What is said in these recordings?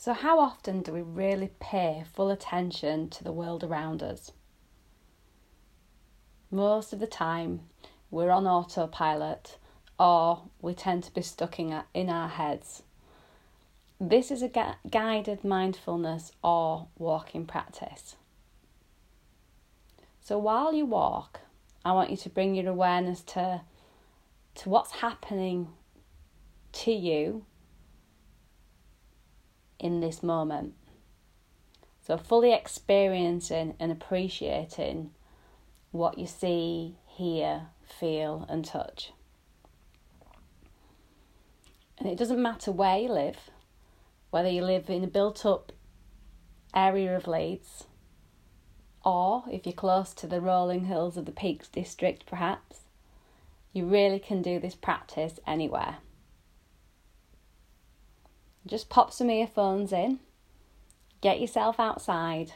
So, how often do we really pay full attention to the world around us? Most of the time, we're on autopilot or we tend to be stuck in, in our heads. This is a gu- guided mindfulness or walking practice. So while you walk, I want you to bring your awareness to, to what's happening to you in this moment. So, fully experiencing and appreciating what you see, hear, feel, and touch. And it doesn't matter where you live, whether you live in a built up area of Leeds, or if you're close to the rolling hills of the Peaks District, perhaps, you really can do this practice anywhere. Just pop some earphones in, get yourself outside,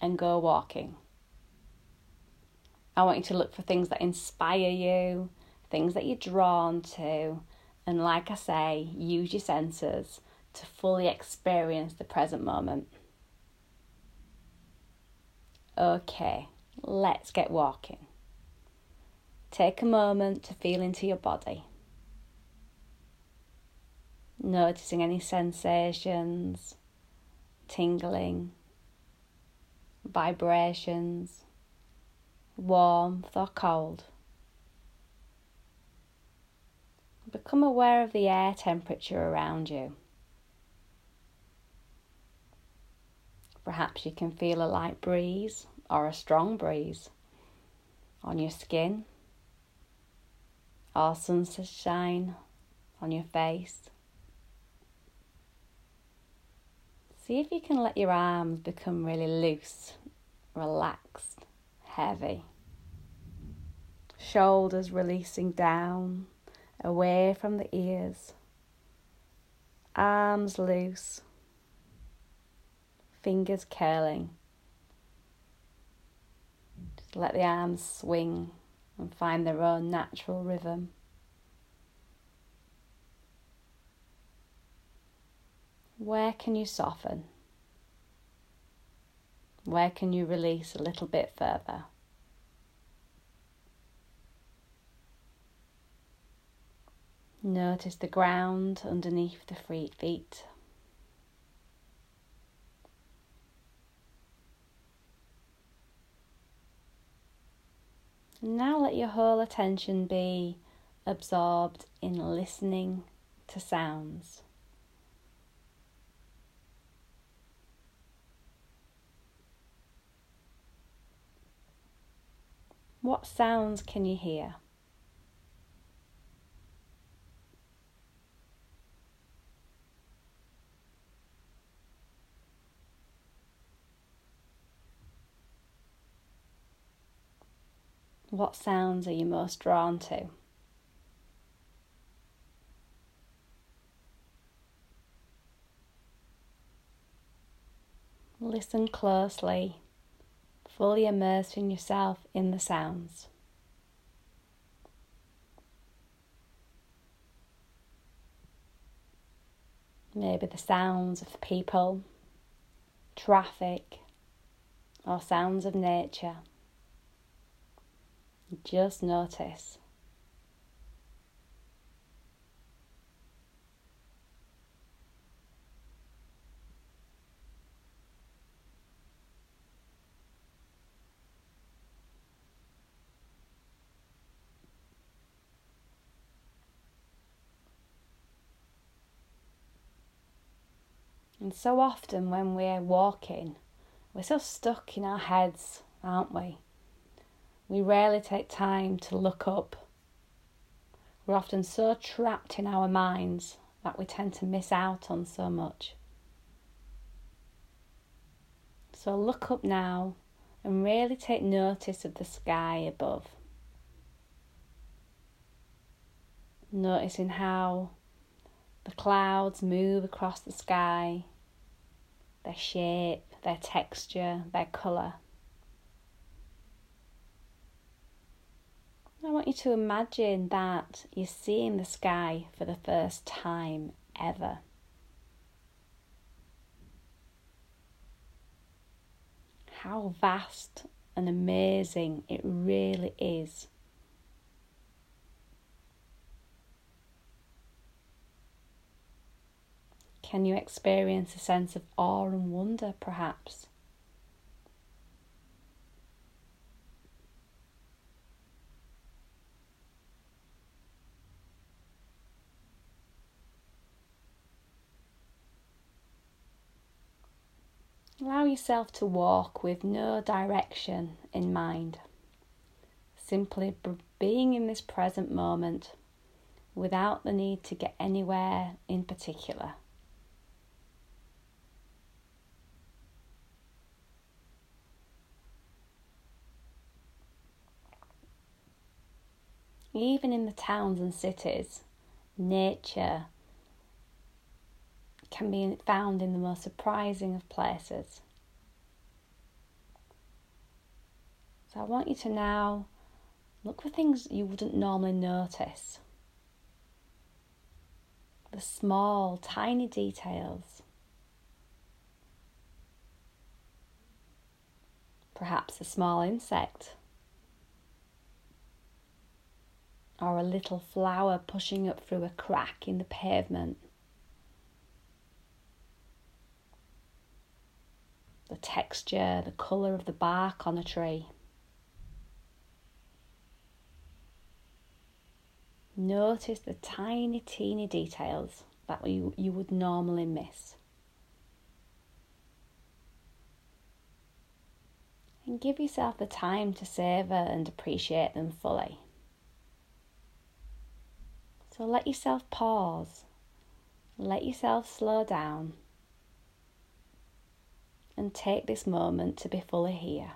and go walking. I want you to look for things that inspire you, things that you're drawn to, and like I say, use your senses to fully experience the present moment. Okay, let's get walking. Take a moment to feel into your body. Noticing any sensations, tingling, vibrations, warmth or cold. Become aware of the air temperature around you. Perhaps you can feel a light breeze or a strong breeze on your skin or sunshine on your face. See if you can let your arms become really loose, relaxed, heavy. Shoulders releasing down away from the ears, arms loose, fingers curling. Just let the arms swing and find their own natural rhythm. Where can you soften? Where can you release a little bit further? Notice the ground underneath the free feet. Now let your whole attention be absorbed in listening to sounds. What sounds can you hear? What sounds are you most drawn to? Listen closely, fully immersing yourself in the sounds. Maybe the sounds of people, traffic, or sounds of nature. Just notice. And so often when we're walking, we're so stuck in our heads, aren't we? We rarely take time to look up. We're often so trapped in our minds that we tend to miss out on so much. So look up now and really take notice of the sky above. Noticing how the clouds move across the sky, their shape, their texture, their colour. I want you to imagine that you're seeing the sky for the first time ever. How vast and amazing it really is. Can you experience a sense of awe and wonder, perhaps? Allow yourself to walk with no direction in mind, simply being in this present moment without the need to get anywhere in particular. Even in the towns and cities, nature can be found in the most surprising of places. So I want you to now look for things you wouldn't normally notice. The small, tiny details. Perhaps a small insect or a little flower pushing up through a crack in the pavement. The texture, the colour of the bark on a tree. Notice the tiny, teeny details that you, you would normally miss. And give yourself the time to savour and appreciate them fully. So let yourself pause, let yourself slow down, and take this moment to be fully here.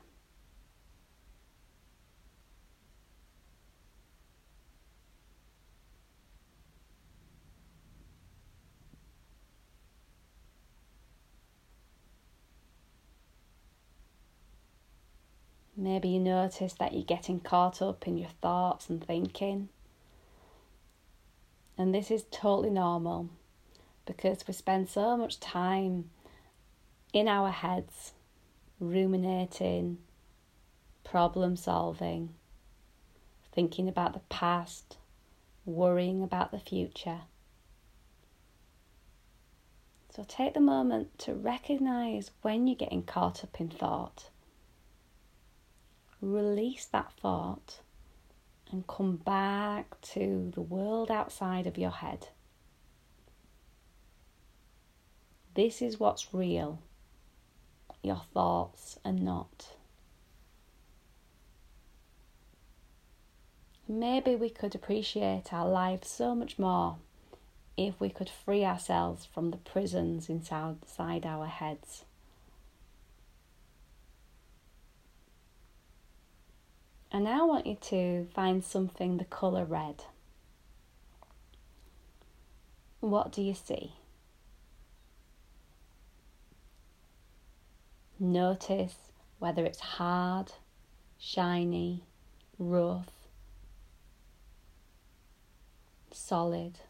Maybe you notice that you're getting caught up in your thoughts and thinking. And this is totally normal because we spend so much time in our heads, ruminating, problem solving, thinking about the past, worrying about the future. So take the moment to recognize when you're getting caught up in thought. Release that thought and come back to the world outside of your head. This is what's real. Your thoughts are not. Maybe we could appreciate our lives so much more if we could free ourselves from the prisons inside our heads. And now I want you to find something the colour red. What do you see? Notice whether it's hard, shiny, rough, solid.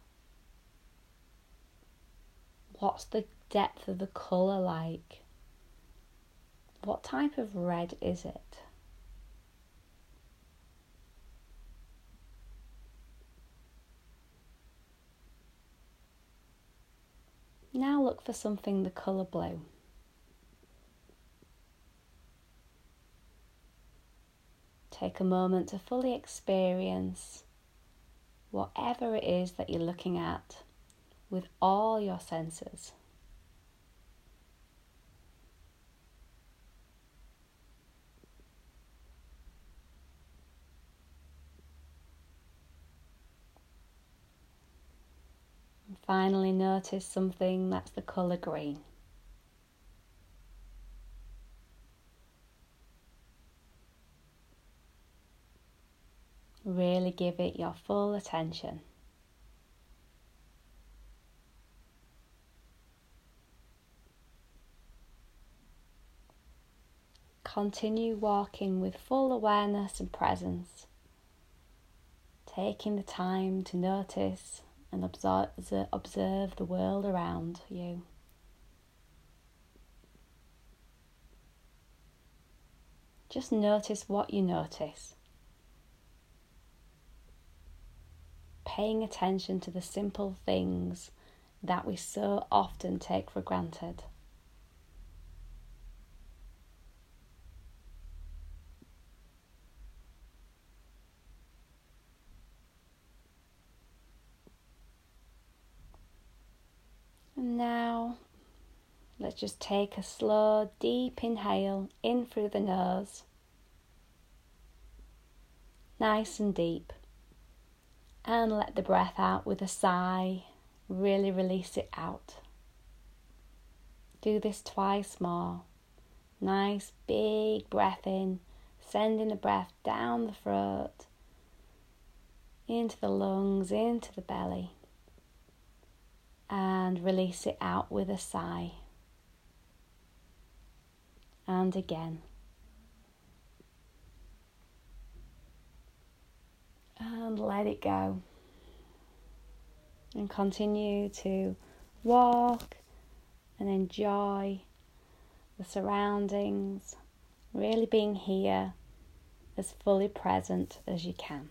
What's the depth of the colour like? What type of red is it? Now look for something the colour blue. Take a moment to fully experience whatever it is that you're looking at with all your senses. Finally, notice something that's the colour green. Really give it your full attention. Continue walking with full awareness and presence, taking the time to notice and observe, observe the world around you. Just notice what you notice. Paying attention to the simple things that we so often take for granted. And now let's just take a slow, deep inhale in through the nose. Nice and deep. And let the breath out with a sigh. Really release it out. Do this twice more. Nice big breath in, sending the breath down the throat, into the lungs, into the belly and release it out with a sigh. And again. And let it go. And continue to walk and enjoy the surroundings, really being here as fully present as you can.